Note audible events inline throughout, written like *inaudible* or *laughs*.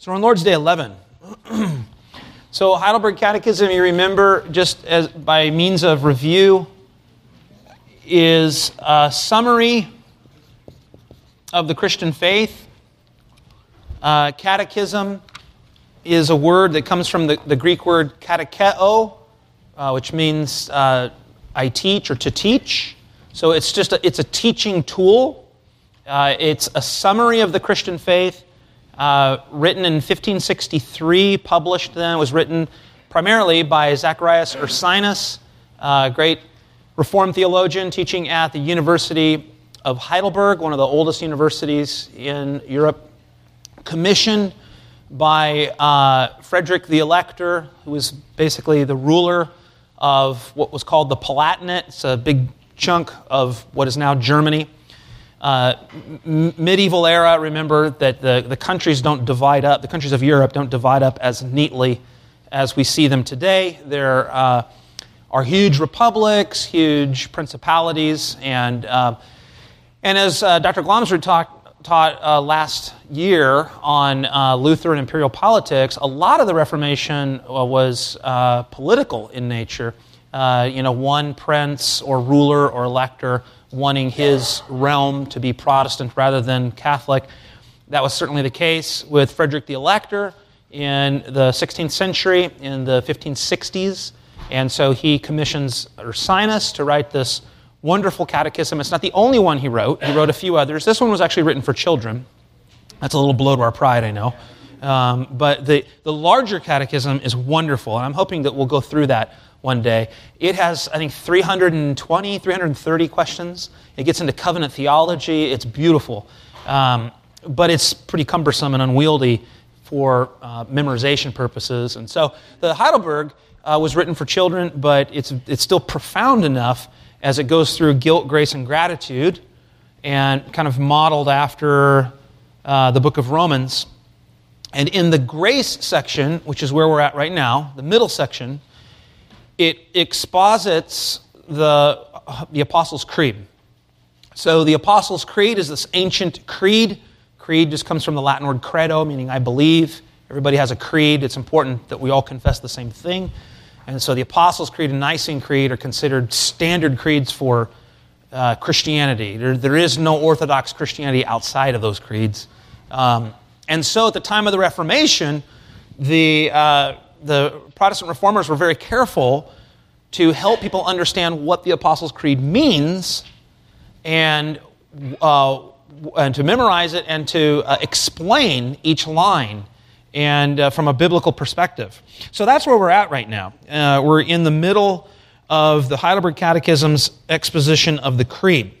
So on Lord's Day 11. *clears throat* so Heidelberg Catechism, you remember, just as by means of review, is a summary of the Christian faith. Uh, catechism is a word that comes from the, the Greek word katecheo, uh, which means uh, I teach or to teach. So it's just a, it's a teaching tool. Uh, it's a summary of the Christian faith uh, written in 1563, published then. Was written primarily by Zacharias Ursinus, a great Reformed theologian teaching at the University of Heidelberg, one of the oldest universities in Europe, commissioned by uh, Frederick the Elector, who was basically the ruler of what was called the Palatinate. It's a big chunk of what is now Germany. Uh, medieval era, remember that the, the countries don't divide up, the countries of Europe don't divide up as neatly as we see them today. There uh, are huge republics, huge principalities, and, uh, and as uh, Dr. Glomsrud talk, taught uh, last year on uh, Luther and imperial politics, a lot of the Reformation was political in nature. you know, one prince or ruler or elector wanting his realm to be Protestant rather than Catholic. That was certainly the case with Frederick the Elector in the 16th century, in the 1560s. And so he commissions Ursinus to write this wonderful catechism. It's not the only one he wrote, he wrote a few others. This one was actually written for children. That's a little blow to our pride, I know. Um, but the, the larger catechism is wonderful, and I'm hoping that we'll go through that one day. It has, I think, 320, 330 questions. It gets into covenant theology. It's beautiful. Um, but it's pretty cumbersome and unwieldy for uh, memorization purposes. And so the Heidelberg uh, was written for children, but it's, it's still profound enough as it goes through guilt, grace, and gratitude and kind of modeled after uh, the book of Romans. And in the grace section, which is where we're at right now, the middle section, it exposits the, the Apostles' Creed. So the Apostles' Creed is this ancient creed. Creed just comes from the Latin word credo, meaning I believe. Everybody has a creed. It's important that we all confess the same thing. And so the Apostles' Creed and Nicene Creed are considered standard creeds for uh, Christianity. There, there is no Orthodox Christianity outside of those creeds. Um, and so at the time of the Reformation, the, uh, the Protestant reformers were very careful to help people understand what the Apostles' Creed means and, uh, and to memorize it and to uh, explain each line and uh, from a biblical perspective. So that's where we're at right now. Uh, we're in the middle of the Heidelberg Catechism's exposition of the Creed.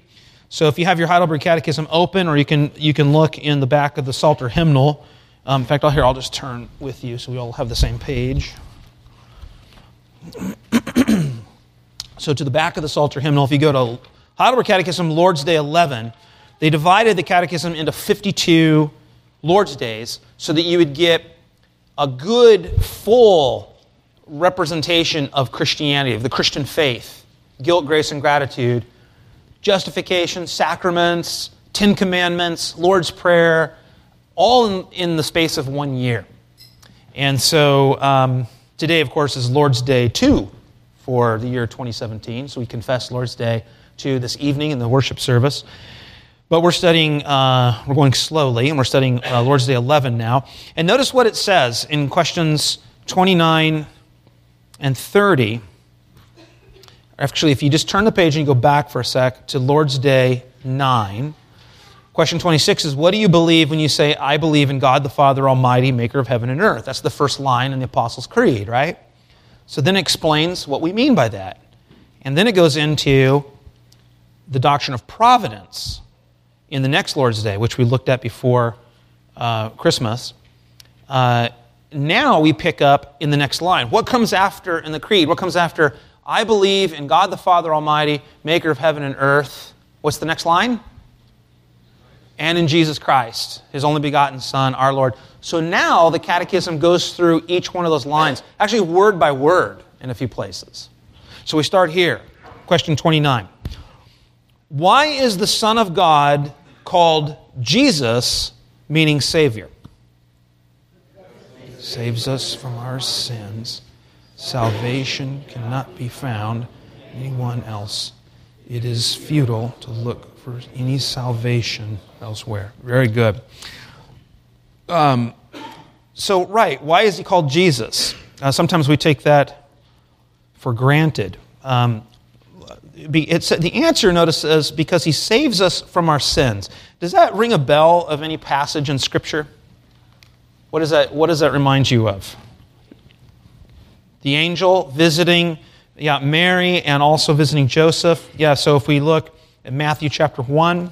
So if you have your Heidelberg Catechism open, or you can, you can look in the back of the Psalter hymnal. Um, in fact, I'll, here, I'll just turn with you so we all have the same page. *clears throat* so to the back of the Psalter hymnal, if you go to Heidelberg Catechism, Lord's Day 11, they divided the catechism into 52 Lord's Days so that you would get a good, full representation of Christianity, of the Christian faith, guilt, grace, and gratitude, justification, sacraments, Ten Commandments, Lord's Prayer, all in, in the space of one year. And so um, today, of course, is Lord's Day 2 for the year 2017. So we confess Lord's Day 2 this evening in the worship service. But we're studying, uh, we're going slowly, and we're studying uh, Lord's Day 11 now. And notice what it says in questions 29 and 30. Actually, if you just turn the page and you go back for a sec to Lord's Day 9, Question 26 is What do you believe when you say, I believe in God the Father Almighty, maker of heaven and earth? That's the first line in the Apostles' Creed, right? So then it explains what we mean by that. And then it goes into the doctrine of providence in the next Lord's Day, which we looked at before uh, Christmas. Uh, now we pick up in the next line. What comes after in the Creed? What comes after, I believe in God the Father Almighty, maker of heaven and earth? What's the next line? And in Jesus Christ, his only begotten Son, our Lord. So now the Catechism goes through each one of those lines, actually word by word in a few places. So we start here. Question 29. Why is the Son of God called Jesus, meaning Savior? saves us from our sins. Salvation cannot be found anyone else. It is futile to look for any salvation elsewhere. Very good. Um, so, right, why is he called Jesus? Uh, sometimes we take that for granted. Um, the answer, notice, is because he saves us from our sins. Does that ring a bell of any passage in Scripture? What, is that, what does that remind you of? The angel visiting yeah, Mary and also visiting Joseph. Yeah, so if we look at Matthew chapter 1,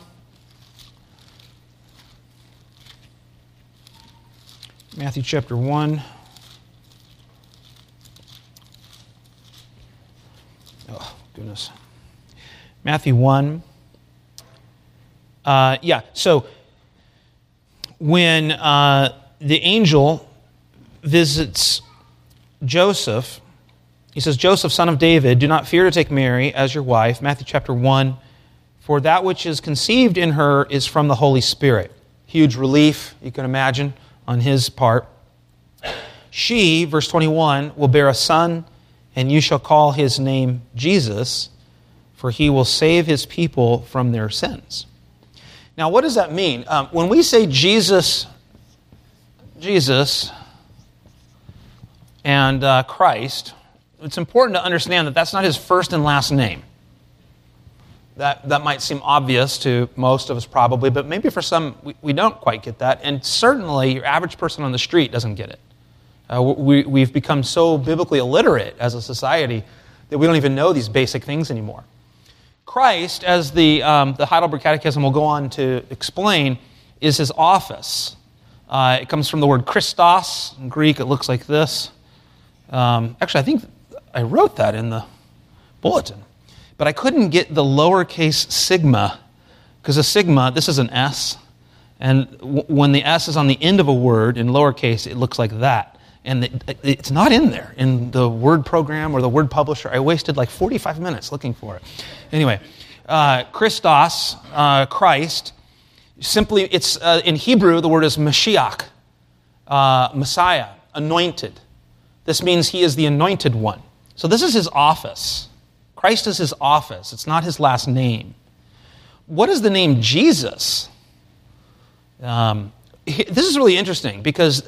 Matthew chapter 1. Oh, goodness. Matthew 1. Uh, yeah, so when uh, the angel visits Joseph, he says, Joseph, son of David, do not fear to take Mary as your wife. Matthew chapter 1. For that which is conceived in her is from the Holy Spirit. Huge relief, you can imagine, on his part. She, verse 21, will bear a son, and you shall call his name Jesus, for he will save his people from their sins. Now, what does that mean? Um, when we say Jesus, Jesus, and uh, Christ, it's important to understand that that's not his first and last name. That, that might seem obvious to most of us, probably, but maybe for some, we, we don't quite get that. And certainly, your average person on the street doesn't get it. Uh, we, we've become so biblically illiterate as a society that we don't even know these basic things anymore. Christ, as the, um, the Heidelberg Catechism will go on to explain, is his office. Uh, it comes from the word Christos. In Greek, it looks like this. Um, actually, I think I wrote that in the bulletin but I couldn't get the lowercase sigma because a sigma, this is an S, and w- when the S is on the end of a word in lowercase, it looks like that. And it, it's not in there in the word program or the word publisher. I wasted like 45 minutes looking for it. Anyway, uh, Christos, uh, Christ, simply, it's uh, in Hebrew, the word is Mashiach, uh, Messiah, anointed. This means he is the anointed one. So this is his office. Christ is his office, it's not his last name. What is the name Jesus? Um, this is really interesting because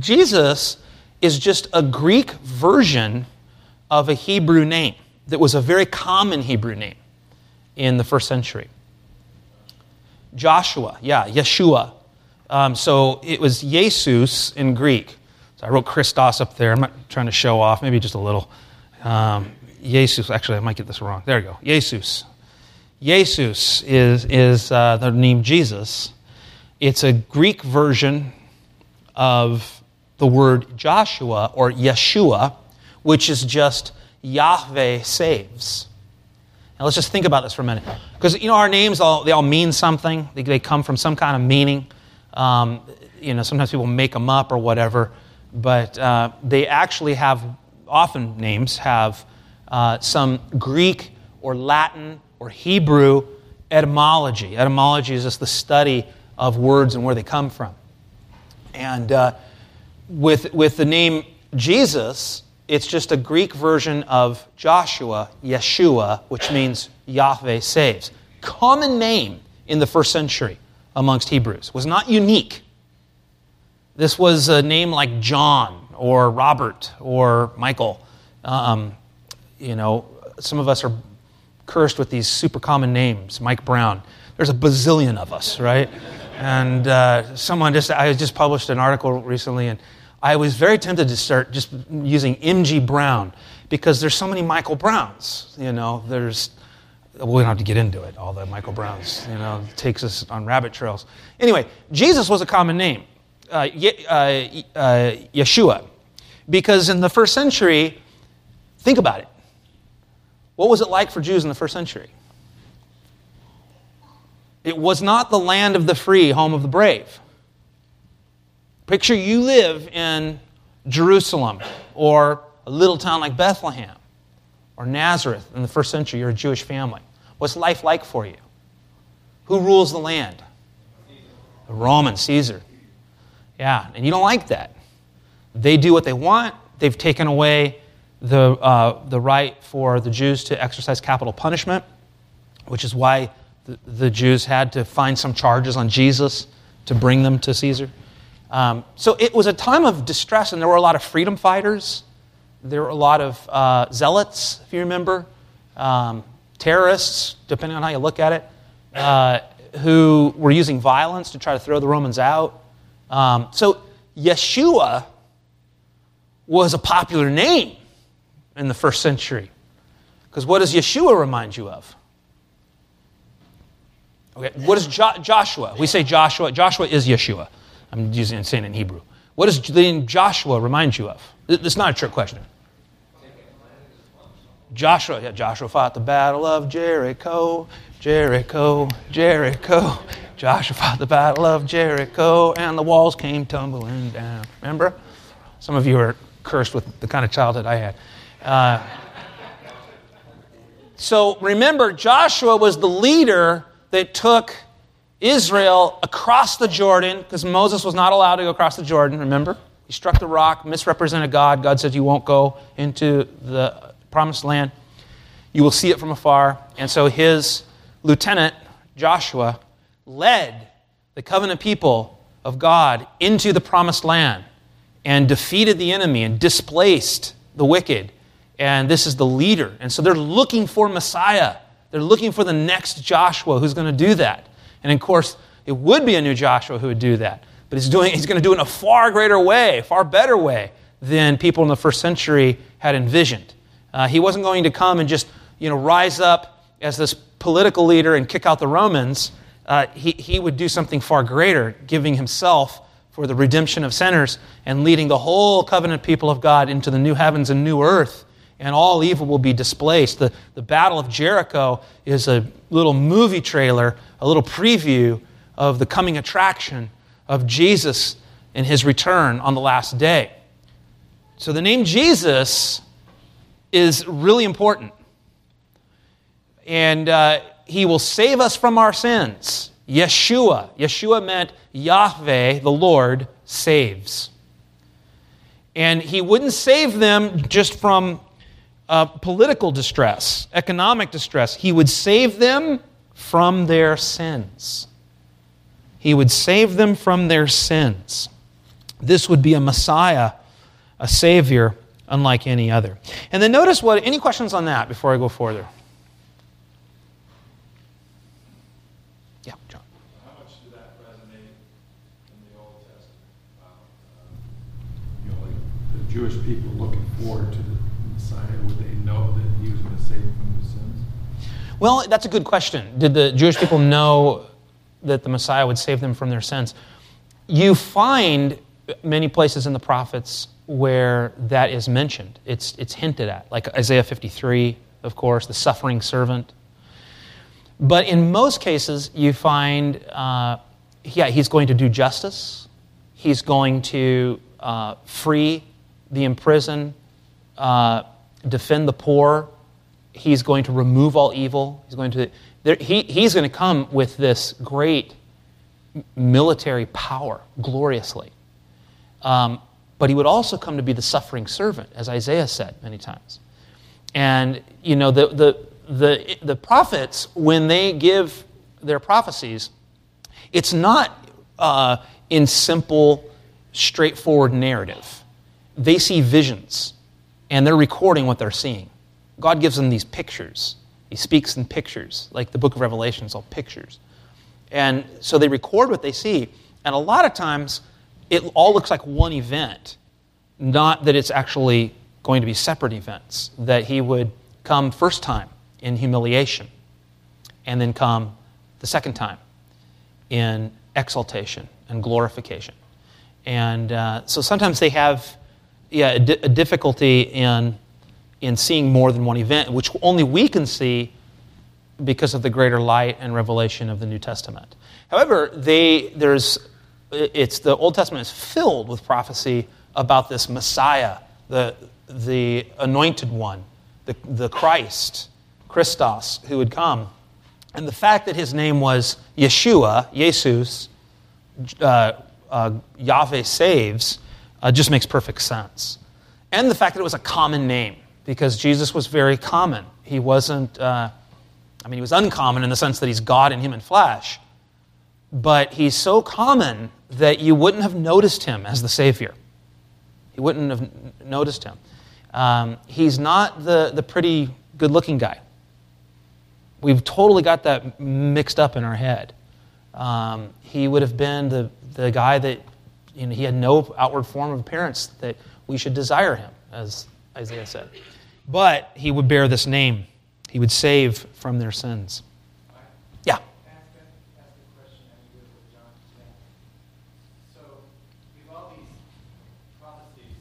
Jesus is just a Greek version of a Hebrew name that was a very common Hebrew name in the first century. Joshua, yeah, Yeshua. Um, so it was Jesus in Greek. So I wrote Christos up there. I'm not trying to show off, maybe just a little. Um, Jesus, actually, I might get this wrong. There you go. Jesus. Jesus is, is uh, the name Jesus. It's a Greek version of the word Joshua or Yeshua, which is just Yahweh saves. Now let's just think about this for a minute. Because, you know, our names, all, they all mean something. They, they come from some kind of meaning. Um, you know, sometimes people make them up or whatever. But uh, they actually have, often names have uh, some Greek or Latin or Hebrew etymology. Etymology is just the study of words and where they come from. And uh, with, with the name Jesus, it's just a Greek version of Joshua, Yeshua, which means Yahweh saves. Common name in the first century amongst Hebrews, was not unique. This was a name like John or Robert or Michael. Um, you know, some of us are cursed with these super common names, Mike Brown. There's a bazillion of us, right? And uh, someone just, I just published an article recently, and I was very tempted to start just using MG Brown because there's so many Michael Browns. You know, there's, well, we don't have to get into it, all the Michael Browns, you know, takes us on rabbit trails. Anyway, Jesus was a common name, uh, Ye- uh, uh, Yeshua, because in the first century, think about it. What was it like for Jews in the first century? It was not the land of the free, home of the brave. Picture you live in Jerusalem or a little town like Bethlehem or Nazareth in the first century. You're a Jewish family. What's life like for you? Who rules the land? The Roman Caesar. Yeah, and you don't like that. They do what they want. They've taken away the, uh, the right for the Jews to exercise capital punishment, which is why the, the Jews had to find some charges on Jesus to bring them to Caesar. Um, so it was a time of distress, and there were a lot of freedom fighters. There were a lot of uh, zealots, if you remember, um, terrorists, depending on how you look at it, uh, who were using violence to try to throw the Romans out. Um, so Yeshua was a popular name in the first century. Because what does Yeshua remind you of? Okay, what is jo- Joshua? We say Joshua. Joshua is Yeshua. I'm using saying in Hebrew. What does the name Joshua remind you of? It's not a trick question. Joshua, yeah, Joshua fought the battle of Jericho, Jericho, Jericho. Joshua fought the battle of Jericho, and the walls came tumbling down. Remember? Some of you are cursed with the kind of childhood I had. Uh, so remember, Joshua was the leader that took Israel across the Jordan, because Moses was not allowed to go across the Jordan, remember? He struck the rock, misrepresented God. God said, You won't go into the promised land. You will see it from afar. And so his lieutenant, Joshua, led the covenant people of God into the promised land and defeated the enemy and displaced the wicked. And this is the leader. And so they're looking for Messiah. They're looking for the next Joshua who's going to do that. And of course, it would be a new Joshua who would do that. But he's, doing, he's going to do it in a far greater way, far better way than people in the first century had envisioned. Uh, he wasn't going to come and just you know, rise up as this political leader and kick out the Romans. Uh, he, he would do something far greater, giving himself for the redemption of sinners and leading the whole covenant people of God into the new heavens and new earth. And all evil will be displaced. The, the Battle of Jericho is a little movie trailer, a little preview of the coming attraction of Jesus and his return on the last day. So the name Jesus is really important. And uh, he will save us from our sins. Yeshua. Yeshua meant Yahweh, the Lord, saves. And he wouldn't save them just from uh, political distress, economic distress. He would save them from their sins. He would save them from their sins. This would be a Messiah, a Savior, unlike any other. And then notice what, any questions on that before I go further? Yeah, John. How much did that resonate in the Old Testament? Uh, you know, the Jewish people looking forward to the Messiah, would they know that he was going to save from sins? Well, that's a good question. Did the Jewish people know that the Messiah would save them from their sins? You find many places in the prophets where that is mentioned. It's, it's hinted at, like Isaiah 53, of course, the suffering servant. But in most cases, you find, uh, yeah, he's going to do justice. He's going to uh, free the imprisoned, uh, defend the poor. He's going to remove all evil. He's going to, there, he, he's going to come with this great military power gloriously. Um, but he would also come to be the suffering servant, as Isaiah said many times. And, you know, the, the, the, the prophets, when they give their prophecies, it's not uh, in simple, straightforward narrative. They see visions, and they're recording what they're seeing. God gives them these pictures. He speaks in pictures, like the book of Revelation is all pictures. And so they record what they see. And a lot of times, it all looks like one event, not that it's actually going to be separate events. That he would come first time in humiliation, and then come the second time in exaltation and glorification. And uh, so sometimes they have yeah, a, di- a difficulty in, in seeing more than one event, which only we can see because of the greater light and revelation of the New Testament. However, they, there's it's the Old Testament is filled with prophecy about this Messiah, the, the anointed one, the, the Christ, Christos, who would come. And the fact that his name was Yeshua, Jesus, uh, uh, Yahweh saves, uh, just makes perfect sense. And the fact that it was a common name, because Jesus was very common. He wasn't, uh, I mean, he was uncommon in the sense that he's God in human flesh, but he's so common that you wouldn't have noticed him as the Savior. You wouldn't have noticed him. Um, he's not the, the pretty, good looking guy. We've totally got that mixed up in our head. Um, he would have been the, the guy that you know, he had no outward form of appearance that we should desire him, as Isaiah said. But he would bear this name, he would save from their sins. Yeah. Ask a question that you go with John today. So we have all these prophecies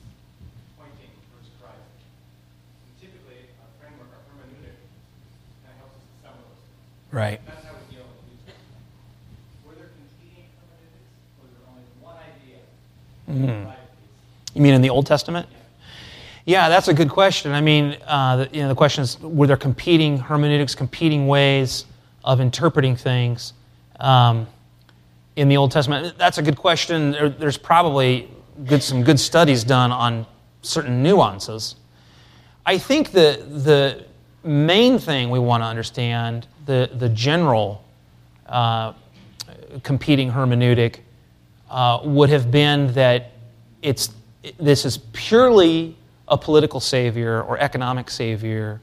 pointing towards Christ. So typically a framework, a hermeneutic, kinda helps us to summon those. Right. That's how we deal with these. Were there competing hermeneutics? Was there only one idea? Mm. You mean in the Old Testament? Yeah, that's a good question. I mean, uh, the, you know, the question is, were there competing hermeneutics, competing ways of interpreting things um, in the Old Testament? That's a good question. There, there's probably good, some good studies done on certain nuances. I think the, the main thing we want to understand, the, the general uh, competing hermeneutic, uh, would have been that it's, this is purely a political savior or economic savior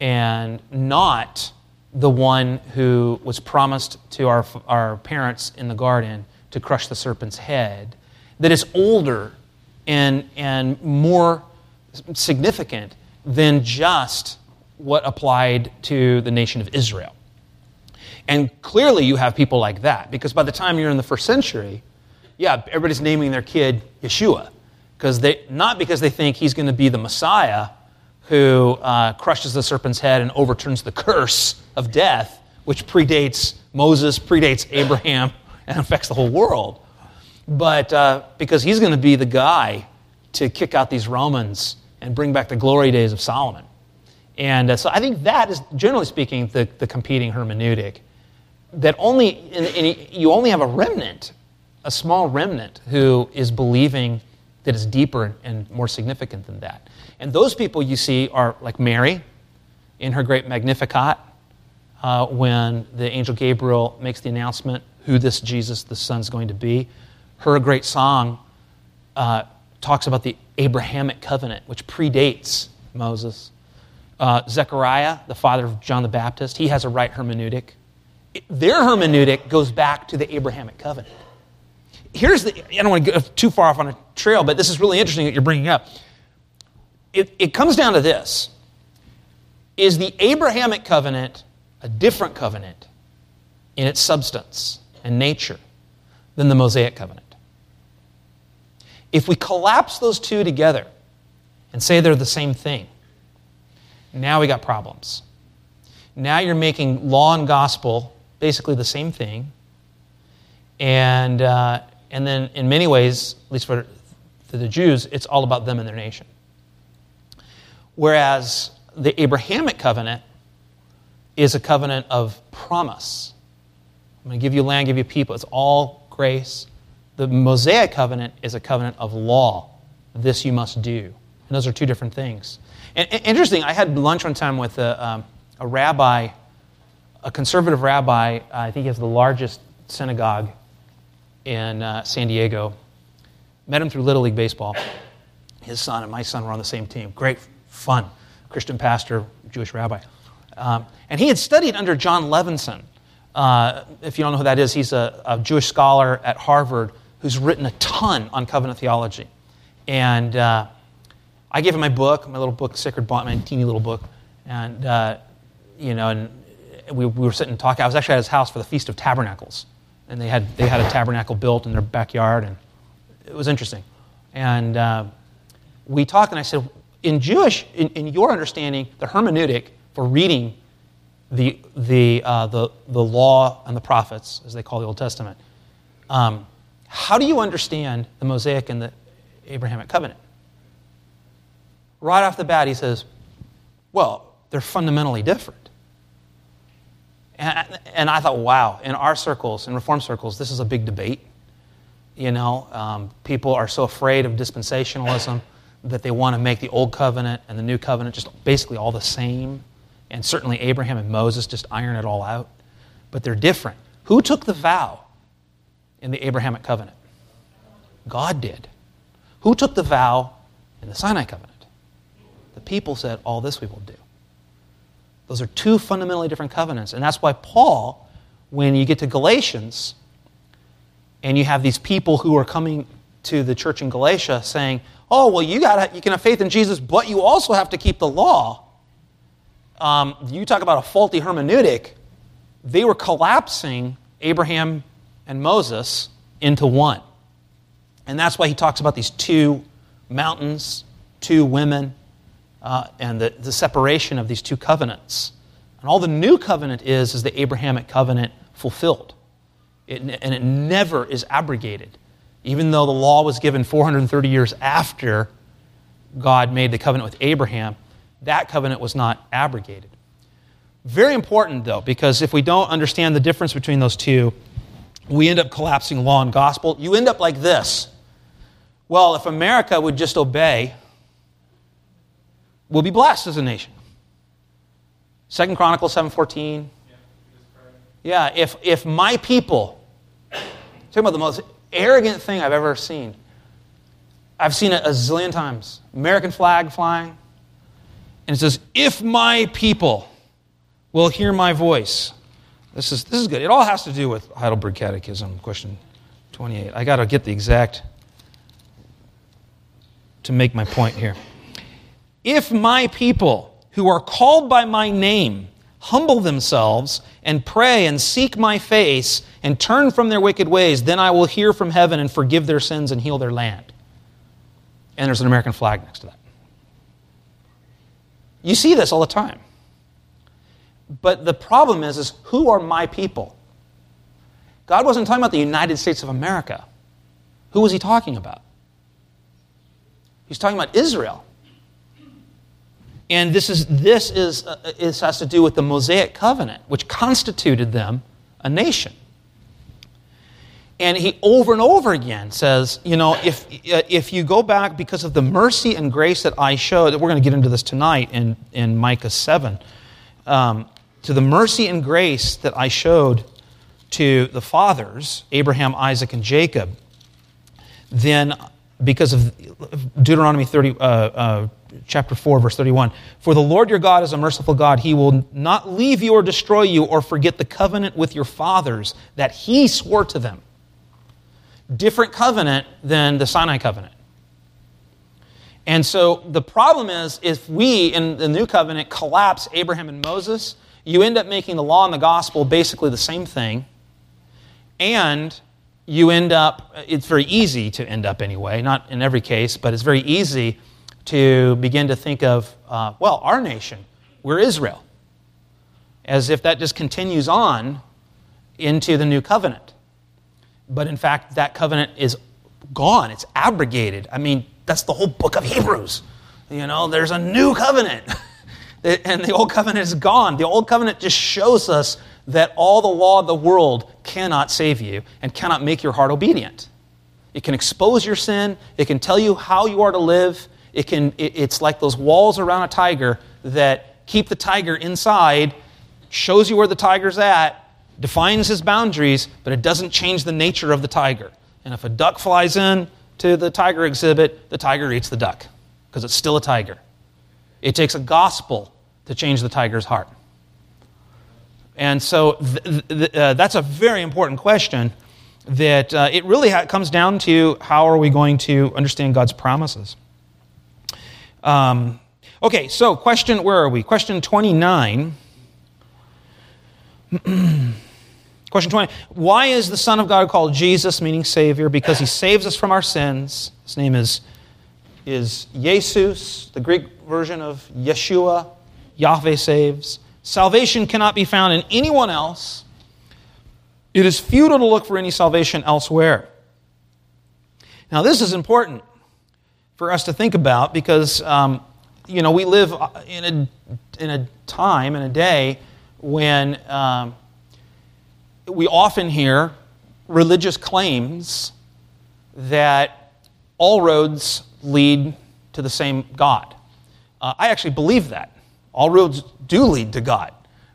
and not the one who was promised to our, our parents in the garden to crush the serpent's head, that is older and, and more significant than just what applied to the nation of Israel. And clearly, you have people like that, because by the time you're in the first century, yeah, everybody's naming their kid Yeshua, because they, not because they think he's going to be the Messiah who uh, crushes the serpent's head and overturns the curse of death, which predates Moses, predates Abraham, *laughs* and affects the whole world, but uh, because he's going to be the guy to kick out these Romans and bring back the glory days of Solomon. And uh, so I think that is, generally speaking, the, the competing hermeneutic. That only, you only have a remnant, a small remnant, who is believing that is deeper and more significant than that. And those people you see are like Mary in her great Magnificat, uh, when the angel Gabriel makes the announcement who this Jesus, the Son, is going to be. Her great song uh, talks about the Abrahamic covenant, which predates Moses. Uh, Zechariah, the father of John the Baptist, he has a right hermeneutic. Their hermeneutic goes back to the Abrahamic covenant. Here's the, I don't want to go too far off on a trail, but this is really interesting that you're bringing up. It, it comes down to this Is the Abrahamic covenant a different covenant in its substance and nature than the Mosaic covenant? If we collapse those two together and say they're the same thing, now we got problems. Now you're making law and gospel basically the same thing. And, uh, and then, in many ways, at least for, the Jews, it's all about them and their nation. Whereas the Abrahamic covenant is a covenant of promise. I'm going to give you land, give you people. It's all grace. The Mosaic covenant is a covenant of law. This you must do. And those are two different things. And, and interesting, I had lunch one time with a, um, a rabbi, a conservative rabbi. I think he has the largest synagogue in uh, San Diego. Met him through Little League Baseball. His son and my son were on the same team. Great fun. Christian pastor, Jewish rabbi. Um, and he had studied under Jon Levenson. Uh, if you don't know who that is, he's a, a, Jewish scholar at Harvard who's written a ton on covenant theology. And uh, I gave him my book, my little book, Sacred Bond, my teeny little book, and uh, you know, and we, we were sitting and talking. I was actually at his house for the Feast of Tabernacles, and they had they had a tabernacle built in their backyard, and it was interesting. And uh, we talked, and I said, in Jewish, in, in, your understanding, the hermeneutic for reading the the uh, the the law and the prophets, as they call the Old Testament, um, how do you understand the Mosaic and the Abrahamic covenant? right off the bat, he says, well, they're fundamentally different. And, I thought, wow, in our circles, in reform circles, this is a big debate. You know, um, people are so afraid of dispensationalism that they want to make the old covenant and the new covenant just basically all the same. And certainly Abraham and Moses just iron it all out. But they're different. Who took the vow in the Abrahamic covenant? God did. Who took the vow in the Sinai covenant? The people said, All this we will do. Those are two fundamentally different covenants. And that's why Paul, when you get to Galatians, and you have these people who are coming to the church in Galatia saying, "Oh, well, you got you can have faith in Jesus, but you also have to keep the law." Um, you talk about a faulty hermeneutic. They were collapsing Abraham and Moses into one, and that's why he talks about these two mountains, two women, uh, and the, the separation of these two covenants. And all the new covenant is is the Abrahamic covenant fulfilled. It, and it never is abrogated. Even though the law was given 430 years after God made the covenant with Abraham, that covenant was not abrogated. Very important, though, because if we don't understand the difference between those two, we end up collapsing law and gospel. You end up like this. Well, if America would just obey, we'll be blessed as a nation. Second Chronicles 7:14. Yeah, if, if my people, talking about the most arrogant thing I've ever seen. I've seen it a zillion times. American flag flying. And it says, if my people will hear my voice. This is, this is good. It all has to do with Heidelberg Catechism, question 28. I got to get the exact to make my point here. If my people who are called by my name humble themselves and pray and seek my face and turn from their wicked ways, then I will hear from heaven and forgive their sins and heal their land. And there's an American flag next to that. You see this all the time. But the problem is, is who are my people? God wasn't talking about the United States of America. Who was he talking about? He's talking about Israel. And this, is, this, is, uh, this has to do with the Mosaic covenant, which constituted them a nation. And he over and over again says, you know, if, uh, if you go back because of the mercy and grace that I showed, we're going to get into this tonight in, in Micah 7, um, to the mercy and grace that I showed to the fathers, Abraham, Isaac, and Jacob, then because of Deuteronomy 30, uh, uh, chapter 4, verse 31. For the Lord your God is a merciful God. He will not leave you or destroy you or forget the covenant with your fathers that he swore to them. Different covenant than the Sinai covenant. And so the problem is if we in the new covenant collapse Abraham and Moses, you end up making the law and the gospel basically the same thing. And you end up, it's very easy to end up anyway, not in every case, but it's very easy to begin to think of, uh, well, our nation, we're Israel, as if that just continues on into the new covenant. But in fact, that covenant is gone, it's abrogated. I mean, that's the whole book of Hebrews. You know, there's a new covenant, *laughs* and the old covenant is gone. The old covenant just shows us that all the law of the world cannot save you and cannot make your heart obedient. It can expose your sin, it can tell you how you are to live, it can, it, it's like those walls around a tiger that keep the tiger inside, shows you where the tiger's at, defines his boundaries, but it doesn't change the nature of the tiger. And if a duck flies in to the tiger exhibit, the tiger eats the duck because it's still a tiger. It takes a gospel to change the tiger's heart. And so th- th- uh, that's a very important question that uh, it really ha- comes down to how are we going to understand God's promises. Um, okay, so question, where are we? Question 29. *clears throat* question 20. Why is the Son of God called Jesus, meaning Savior? Because he saves us from our sins. His name is, is Jesus, the Greek version of Yeshua. Yahweh saves. Salvation cannot be found in anyone else. It is futile to look for any salvation elsewhere. Now, this is important for us to think about because, um, you know, we live in a, in a time, in a day, when um, we often hear religious claims that all roads lead to the same God. Uh, I actually believe that. All roads do lead to God.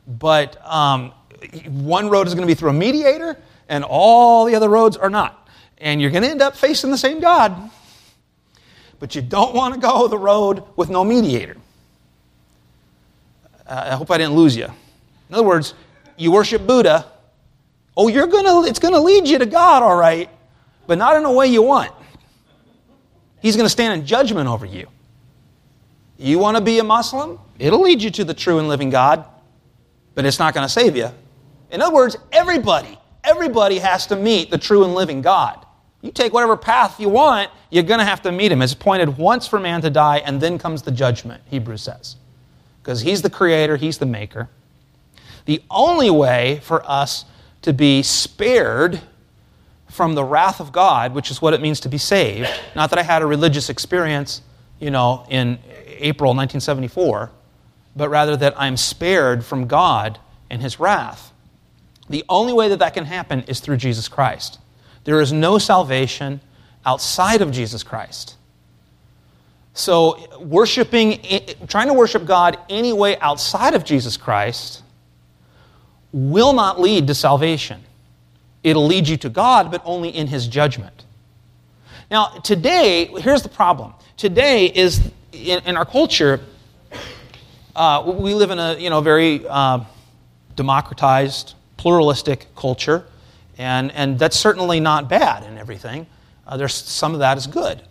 But um, one road is going to be through a mediator, and all the other roads are not. And you're going to end up facing the same God. But you don't want to go the road with no mediator. Uh, I hope I didn't lose you. In other words, you worship Buddha. Oh, you're gonna, it's going to lead you to God, all right, but not in a way you want. He's going to stand in judgment over you. You want to be a Muslim? It'll lead you to the true and living God, but it's not going to save you. In other words, everybody, everybody has to meet the true and living God. You take whatever path you want, you're going to have to meet him. It's appointed once for man to die, and then comes the judgment, Hebrews says. Because he's the creator, he's the maker. The only way for us to be spared from the wrath of God, which is what it means to be saved, not that I had a religious experience, you know, in April 1974, but rather that I'm spared from God and his wrath. The only way that that can happen is through Jesus Christ. There is no salvation outside of Jesus Christ. So, worshiping, trying to worship God any way outside of Jesus Christ will not lead to salvation. It'll lead you to God, but only in His judgment. Now, today, here's the problem. Today is, in, in our culture, uh, we live in a you know, very uh, democratized, pluralistic culture, and, and that's certainly not bad and everything. Uh, there's some of that is good.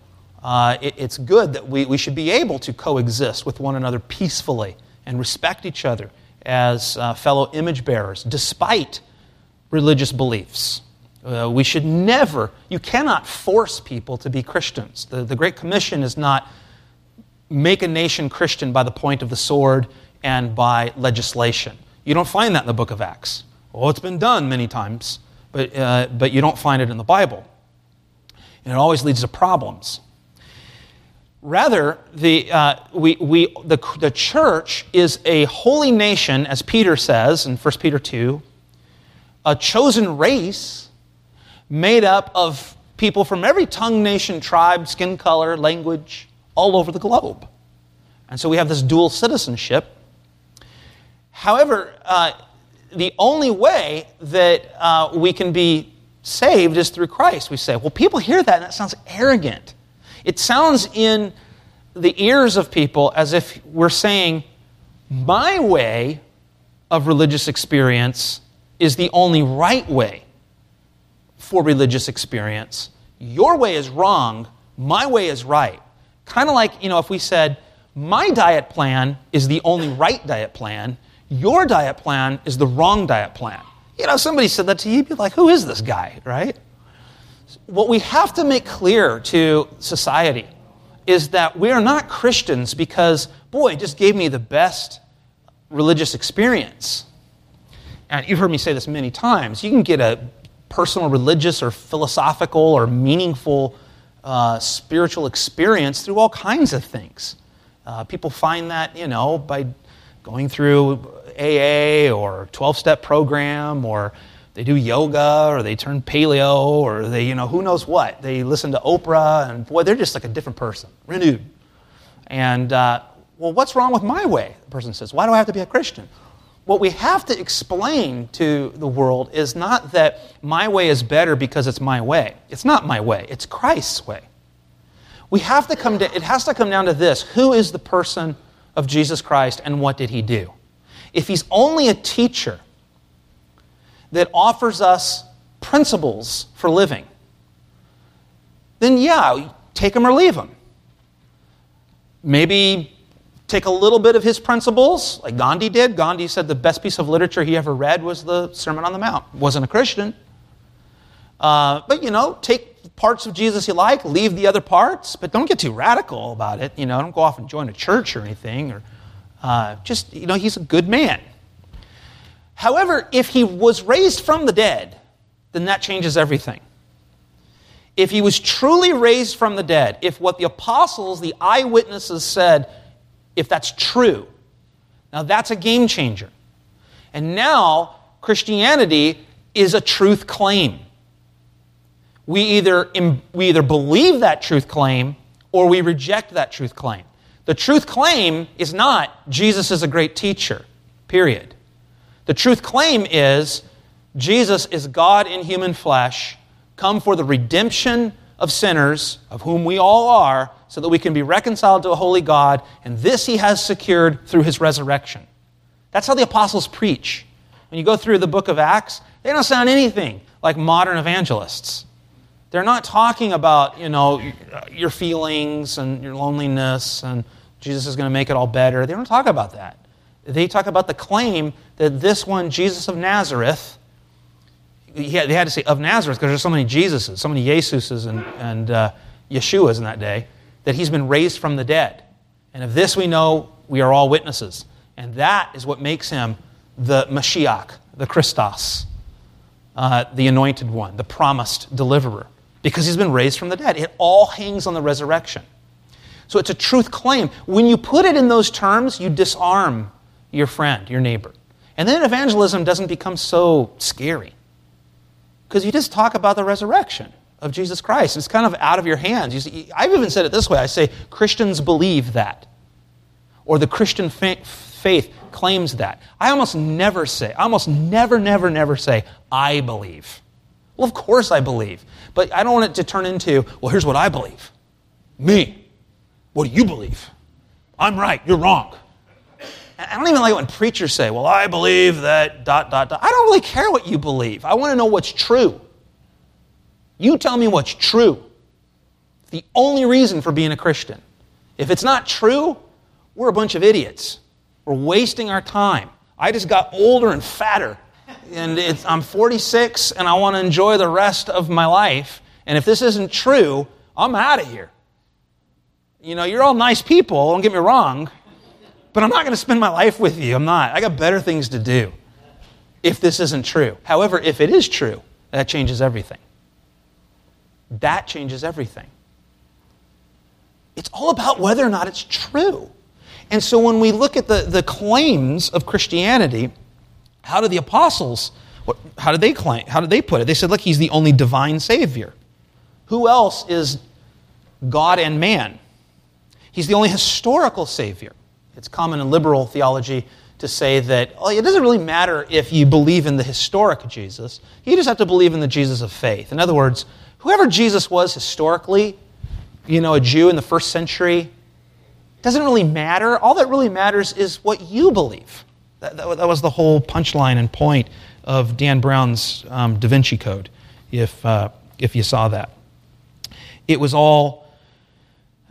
Uh, it, it's good that we, we should be able to coexist with one another peacefully and respect each other as uh, fellow image bearers, despite religious beliefs. Uh, we should never, you cannot force people to be Christians. The, the Great Commission is not make a nation Christian by the point of the sword and by legislation. You don't find that in the book of Acts. Well, it's been done many times, but, uh, but you don't find it in the Bible. And it always leads to problems. Rather, the, uh, we, we, the, the church is a holy nation, as Peter says in 1 Peter 2, a chosen race made up of people from every tongue, nation, tribe, skin color, language, all over the globe. And so we have this dual citizenship. However, uh, the only way that uh, we can be saved is through Christ. We say, well, people hear that and that sounds arrogant. It sounds in the ears of people as if we're saying, my way of religious experience is the only right way for religious experience. Your way is wrong, my way is right. Kind of like, you know, if we said, my diet plan is the only right diet plan, your diet plan is the wrong diet plan. You know, somebody said that to you, you'd be like, who is this guy, right? What we have to make clear to society is that we are not Christians because, boy, it just gave me the best religious experience. And you've heard me say this many times. You can get a personal, religious, or philosophical, or meaningful uh, spiritual experience through all kinds of things. Uh, people find that, you know, by going through AA or 12 step program or they do yoga or they turn paleo or they, you know, who knows what. They listen to Oprah and boy, they're just like a different person, renewed. And, uh, well, what's wrong with my way? The person says, why do I have to be a Christian? What we have to explain to the world is not that my way is better because it's my way. It's not my way, it's Christ's way. We have to come to, it has to come down to this who is the person of Jesus Christ and what did he do? If he's only a teacher, that offers us principles for living, then yeah, take him or leave him. Maybe take a little bit of his principles, like Gandhi did. Gandhi said the best piece of literature he ever read was the Sermon on the Mount. Wasn't a Christian. Uh, but, you know, take parts of Jesus you like, leave the other parts, but don't get too radical about it. You know, don't go off and join a church or anything. Or uh, just, you know, he's a good man. However, if he was raised from the dead, then that changes everything. If he was truly raised from the dead, if what the apostles, the eyewitnesses said, if that's true, now that's a game changer. And now Christianity is a truth claim. We either, we either believe that truth claim or we reject that truth claim. The truth claim is not Jesus is a great teacher, period. The truth claim is Jesus is God in human flesh, come for the redemption of sinners, of whom we all are, so that we can be reconciled to a holy God, and this he has secured through his resurrection. That's how the apostles preach. When you go through the book of Acts, they don't sound anything like modern evangelists. They're not talking about, you know, your feelings and your loneliness and Jesus is going to make it all better. They don't talk about that. They talk about the claim that this one, Jesus of Nazareth, they had to say of Nazareth because there's so many Jesuses, so many Jesuses and, and uh, Yeshuas in that day, that he's been raised from the dead. And of this we know we are all witnesses. And that is what makes him the Mashiach, the Christos, uh, the anointed one, the promised deliverer, because he's been raised from the dead. It all hangs on the resurrection. So it's a truth claim. When you put it in those terms, you disarm your friend, your neighbor. And then evangelism doesn't become so scary because you just talk about the resurrection of Jesus Christ. It's kind of out of your hands. You see, I've even said it this way I say Christians believe that, or the Christian faith claims that. I almost never say, I almost never, never, never say, I believe. Well, of course I believe. But I don't want it to turn into, well, here's what I believe. Me. What do you believe? I'm right, you're wrong. I don't even like when preachers say, well, I believe that dot, dot, dot. I don't really care what you believe. I want to know what's true. You tell me what's true. The only reason for being a Christian. If it's not true, we're a bunch of idiots. We're wasting our time. I just got older and fatter. And I'm 46 and I want to enjoy the rest of my life. And if this isn't true, I'm out of here. You know, you're all nice people, don't get me wrong. But I'm not going to spend my life with you. I'm not. I got better things to do if this isn't true. However, if it is true, that changes everything. That changes everything. It's all about whether or not it's true. And so when we look at the, the claims of Christianity, how did the apostles, how did they claim, how did they put it? They said, look, he's the only divine Savior. Who else is God and man? He's the only historical Savior. It's common in liberal theology to say that oh, it doesn't really matter if you believe in the historic Jesus. You just have to believe in the Jesus of faith. In other words, whoever Jesus was historically, you know, a Jew in the first century, doesn't really matter. All that really matters is what you believe. That, that, that was the whole punchline and point of Dan Brown's um, Da Vinci Code, if, uh, if you saw that. It was all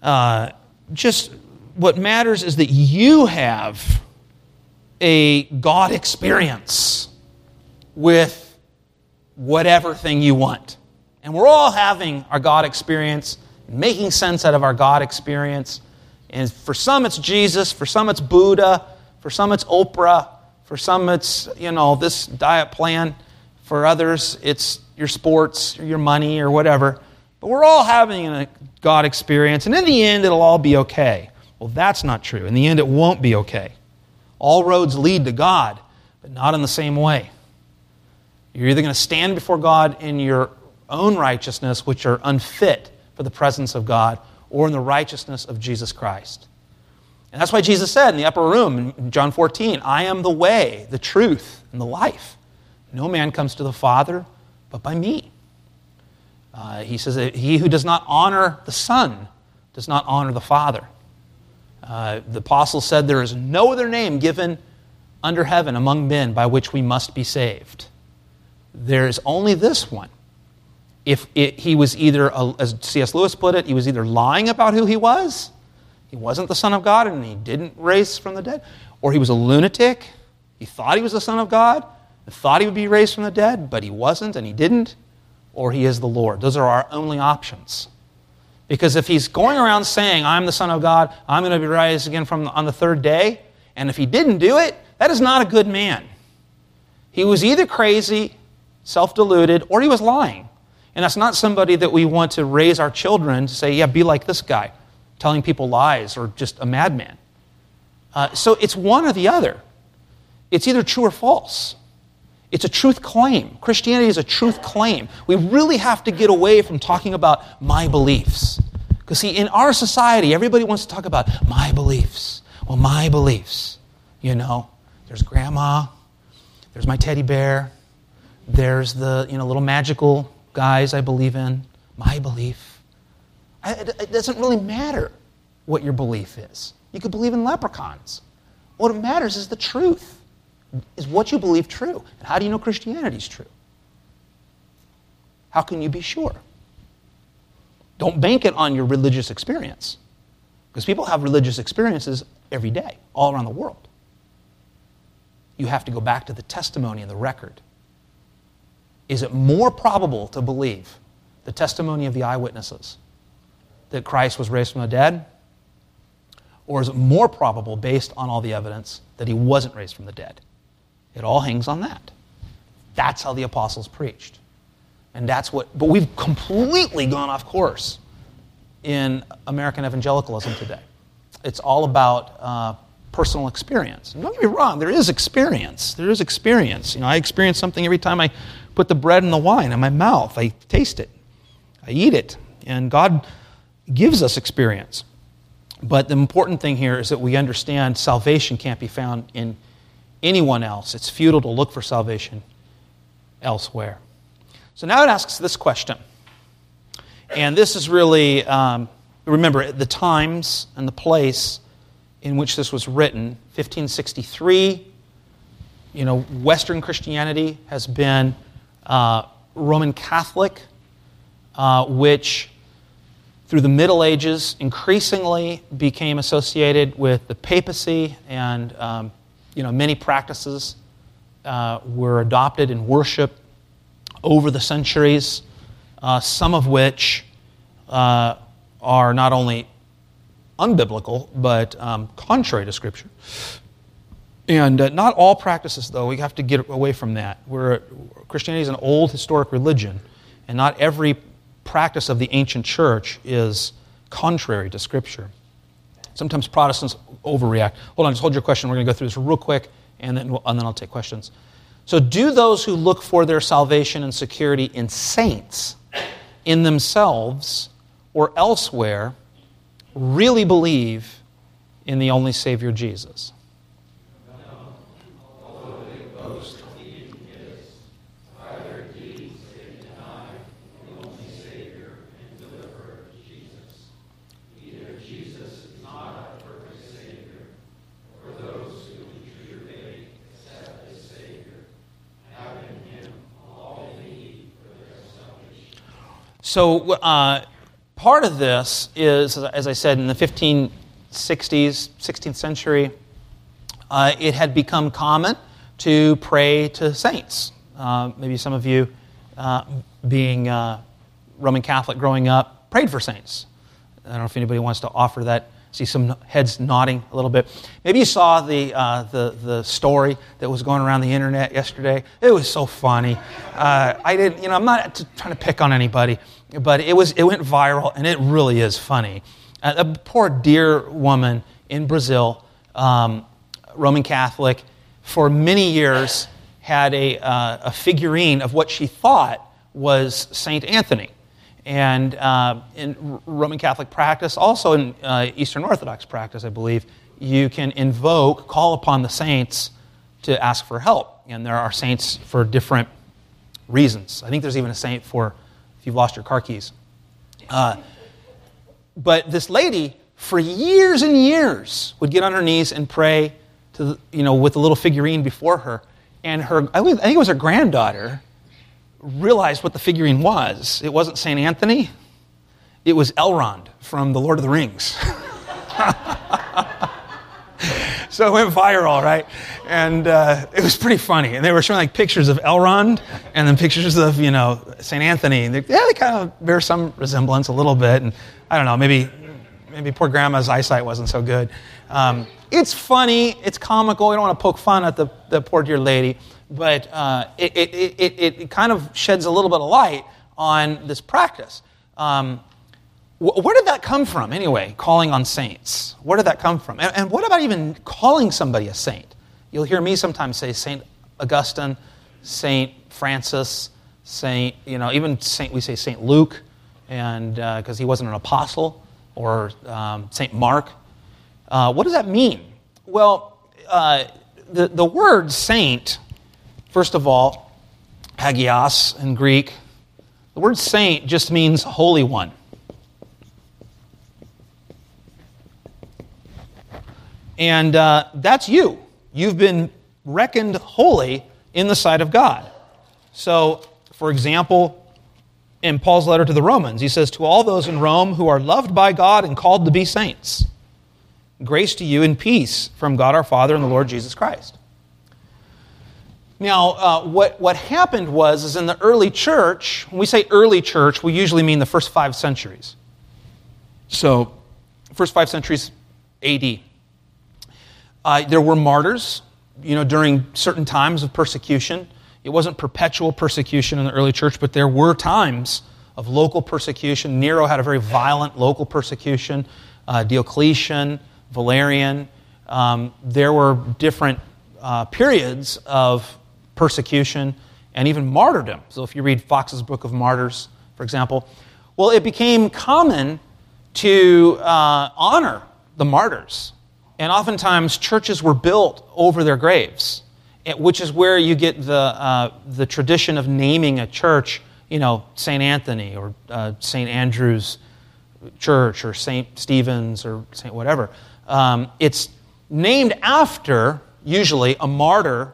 uh, just what matters is that you have a God experience with whatever thing you want. And we're all having our God experience, making sense out of our God experience. And for some it's Jesus, for some it's Buddha, for some it's Oprah, for some it's, you know, this diet plan, for others it's your sports or your money or whatever. But we're all having a God experience, and in the end it'll all be okay. Well, that's not true. In the end, it won't be okay. All roads lead to God, but not in the same way. You're either going to stand before God in your own righteousness, which are unfit for the presence of God, or in the righteousness of Jesus Christ. And that's why Jesus said in the upper room in John 14, I am the way, the truth, and the life. No man comes to the Father but by me. Uh, he says, that He who does not honor the Son does not honor the Father. Uh, the apostle said, There is no other name given under heaven among men by which we must be saved. There is only this one. If it, he was either, as C.S. Lewis put it, he was either lying about who he was, he wasn't the Son of God and he didn't raise from the dead, or he was a lunatic, he thought he was the Son of God, thought he would be raised from the dead, but he wasn't and he didn't, or he is the Lord. Those are our only options. Because if he's going around saying, I'm the Son of God, I'm going to be raised again from, on the third day, and if he didn't do it, that is not a good man. He was either crazy, self deluded, or he was lying. And that's not somebody that we want to raise our children to say, yeah, be like this guy, telling people lies, or just a madman. Uh, so it's one or the other. It's either true or false. It's a truth claim. Christianity is a truth claim. We really have to get away from talking about my beliefs. Because, see, in our society, everybody wants to talk about my beliefs. Well, my beliefs. You know, there's grandma, there's my teddy bear, there's the you know, little magical guys I believe in, my belief. It doesn't really matter what your belief is. You could believe in leprechauns. What matters is the truth. Is what you believe true? And how do you know Christianity is true? How can you be sure? Don't bank it on your religious experience. Because people have religious experiences every day, all around the world. You have to go back to the testimony and the record. Is it more probable to believe the testimony of the eyewitnesses that Christ was raised from the dead? Or is it more probable, based on all the evidence, that he wasn't raised from the dead? It all hangs on that. That's how the apostles preached. And that's what, but we've completely gone off course in American evangelicalism today. It's all about uh, personal experience. And don't get me wrong, there is experience. There is experience. You know, I experience something every time I put the bread and the wine in my mouth. I taste it, I eat it. And God gives us experience. But the important thing here is that we understand salvation can't be found in anyone else. It's futile to look for salvation elsewhere. So now it asks this question. And this is really, um, remember, the times and the place in which this was written 1563. You know, Western Christianity has been uh, Roman Catholic, uh, which through the Middle Ages increasingly became associated with the papacy, and um, you know, many practices uh, were adopted in worship over the centuries, uh, some of which uh, are not only unbiblical, but um, contrary to Scripture. And uh, not all practices, though, we have to get away from that. We're, Christianity is an old historic religion, and not every practice of the ancient church is contrary to Scripture. Sometimes Protestants overreact. Hold on, just hold your question. We're going to go through this real quick, and then, and then I'll take questions. So, do those who look for their salvation and security in saints, in themselves, or elsewhere, really believe in the only Savior Jesus? So, uh, part of this is, as I said, in the 1560s, 16th century, uh, it had become common to pray to saints. Uh, maybe some of you, uh, being uh, Roman Catholic growing up, prayed for saints. I don't know if anybody wants to offer that see some heads nodding a little bit. Maybe you saw the, uh, the, the story that was going around the internet yesterday. It was so funny. Uh, I didn't, you know, I'm not trying to pick on anybody, but it, was, it went viral and it really is funny. Uh, a poor dear woman in Brazil, um, Roman Catholic, for many years had a, uh, a figurine of what she thought was St. Anthony and uh, in Roman Catholic practice, also in uh, Eastern Orthodox practice, I believe, you can invoke, call upon the saints to ask for help. And there are saints for different reasons. I think there's even a saint for if you've lost your car keys. Uh, but this lady, for years and years, would get on her knees and pray to, you know, with a little figurine before her. And her, I think it was her granddaughter, realized what the figurine was. It wasn't St. Anthony, it was Elrond from The Lord of the Rings. *laughs* so it went viral, right? And uh, it was pretty funny. And they were showing like pictures of Elrond and then pictures of, you know, St. Anthony. And they, yeah, they kind of bear some resemblance a little bit. And I don't know, maybe, maybe poor grandma's eyesight wasn't so good. Um, it's funny, it's comical. We don't want to poke fun at the, the poor dear lady but uh, it, it, it, it, kind of sheds a little bit of light on this practice. Um, wh- where did that come from, anyway, calling on saints? Where did that come from? And, and, what about even calling somebody a saint? You'll hear me sometimes say St. Augustine, Saint Francis, Saint, you know, even Saint, we say Saint Luke, and because he wasn't an apostle, or um, Saint Mark. Uh, what does that mean? Well, uh, the, the word saint, first of all, hagios in Greek, the word saint just means holy one. And uh, that's you. You've been reckoned holy in the sight of God. So, for example, in Paul's letter to the Romans, he says, To all those in Rome who are loved by God and called to be saints, grace to you and peace from God our Father and the Lord Jesus Christ. Now, uh, what, what happened was, is in the early church, when we say early church, we usually mean the first five centuries. So, first five centuries AD. Uh, there were martyrs, you know, during certain times of persecution. It wasn't perpetual persecution in the early church, but there were times of local persecution. Nero had a very violent local persecution. Uh, Diocletian, Valerian. Um, there were different uh, periods of persecution and even martyrdom. So if you read Foxe's Book of Martyrs, for example, well, it became common to uh, honor the martyrs. And oftentimes, churches were built over their graves, which is where you get the, uh, the tradition of naming a church, you know, St. Anthony or uh, St. Andrew's Church or St. Stephen's or St. whatever. Um, it's named after, usually, a martyr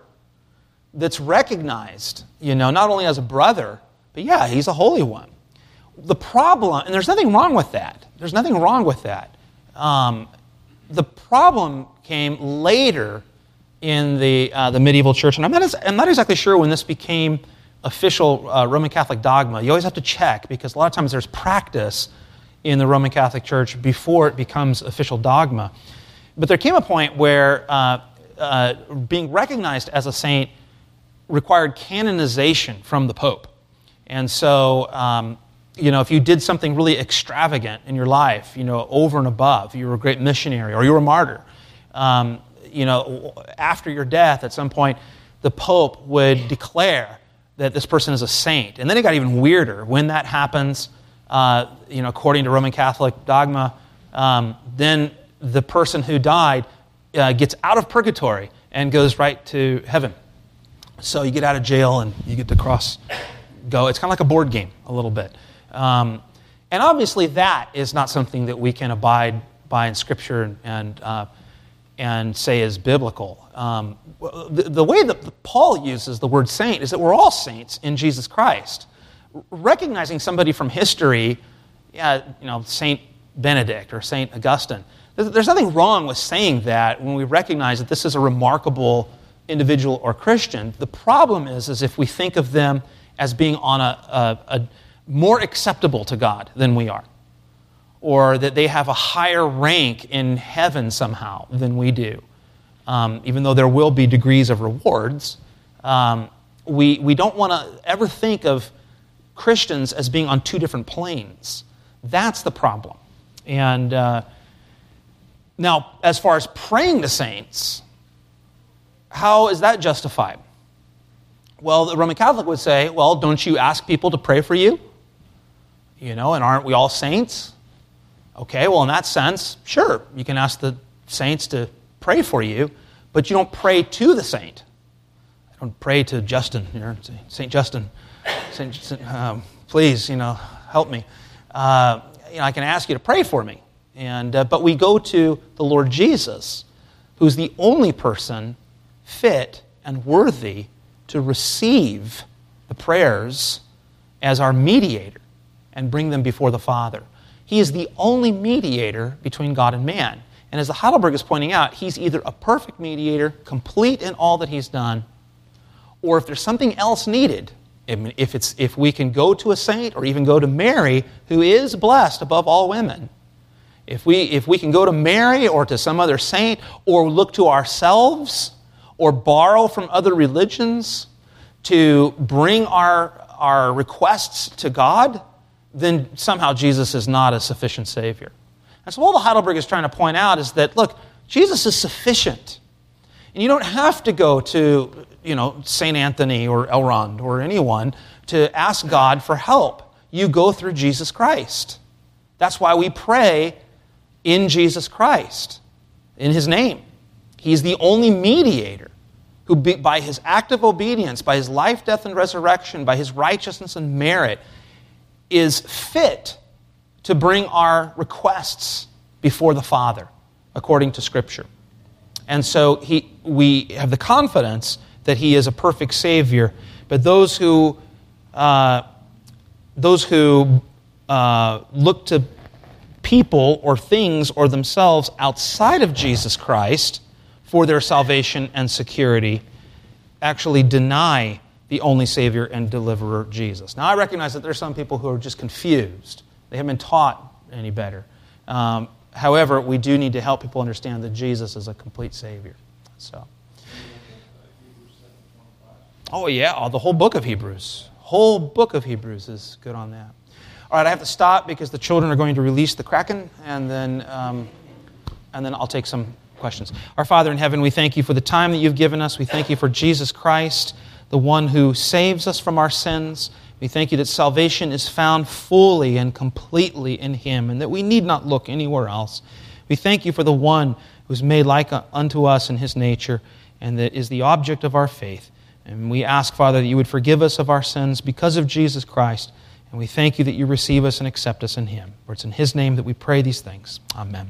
that's recognized, you know, not only as a brother, but yeah, he's a holy one. The problem, and there's nothing wrong with that. There's nothing wrong with that. Um, the problem came later in the, uh, the medieval church, and I'm not, I'm not exactly sure when this became official uh, Roman Catholic dogma. You always have to check because a lot of times there's practice in the Roman Catholic Church before it becomes official dogma. But there came a point where uh, uh being recognized as a saint required canonization from the Pope. And so um, you know, if you did something really extravagant in your life, you know, over and above, you were a great missionary or you were a martyr, um, you know, after your death, at some point, the Pope would declare that this person is a saint. And then it got even weirder. When that happens, uh, you know, according to Roman Catholic dogma, um, then the person who died uh, gets out of purgatory and goes right to heaven. So you get out of jail and you get to cross go. It's kind of like a board game, a little bit. Um, and obviously, that is not something that we can abide by in Scripture and, and, uh, and say is biblical. Um, the, the, way that Paul uses the word saint is that we're all saints in Jesus Christ. Recognizing somebody from history, yeah, you know, Saint Benedict or Saint Augustine, there's nothing wrong with saying that when we recognize that this is a remarkable individual or Christian. The problem is, is if we think of them as being on a, a, a more acceptable to God than we are, or that they have a higher rank in heaven somehow than we do. Um, even though there will be degrees of rewards, um, we, we don't want to ever think of Christians as being on two different planes. That's the problem. And uh, now, as far as praying to saints, how is that justified? Well, the Roman Catholic would say, well, don't you ask people to pray for you? You know, and aren't we all saints? Okay, well, in that sense, sure, you can ask the saints to pray for you, but you don't pray to the saint. I don't pray to Justin, here, St. Justin. Saint, um, please, you know, help me. Uh, you know, I can ask you to pray for me. And, uh, but we go to the Lord Jesus, who's the only person fit and worthy to receive the prayers as our mediator and bring them before the Father. He is the only mediator between God and man. And as the Heidelberg is pointing out, he's either a perfect mediator, complete in all that he's done, or if there's something else needed, if, it's, if we can go to a saint or even go to Mary, who is blessed above all women, if we, if we can go to Mary or to some other saint or look to ourselves or borrow from other religions to bring our, our requests to God, then somehow Jesus is not a sufficient Savior. And so, all the Heidelberg is trying to point out is that, look, Jesus is sufficient. And you don't have to go to you know, St. Anthony or Elrond or anyone to ask God for help. You go through Jesus Christ. That's why we pray in Jesus Christ, in His name. He's the only mediator who, by his act of obedience, by his life, death, and resurrection, by his righteousness and merit, is fit to bring our requests before the Father, according to Scripture. And so he, we have the confidence that he is a perfect Savior. But those who, uh, those who uh, look to people or things or themselves outside of Jesus Christ for their salvation and security actually deny the only Savior and deliverer, Jesus. Now, I recognize that there are some people who are just confused. They haven't been taught any better. Um, however, we do need to help people understand that Jesus is a complete Savior. So. Oh, yeah, the whole book of Hebrews. Whole book of Hebrews is good on that. All right, I have to stop because the children are going to release the Kraken, and then, um, and then I'll take some questions. Our Father in heaven, we thank you for the time that you've given us. We thank you for Jesus Christ, the one who saves us from our sins. We thank you that salvation is found fully and completely in him and that we need not look anywhere else. We thank you for the one who's made like unto us in his nature and that is the object of our faith. And we ask, Father, that you would forgive us of our sins because of Jesus Christ. And we thank you that you receive us and accept us in him. For it's in his name that we pray these things. Amen.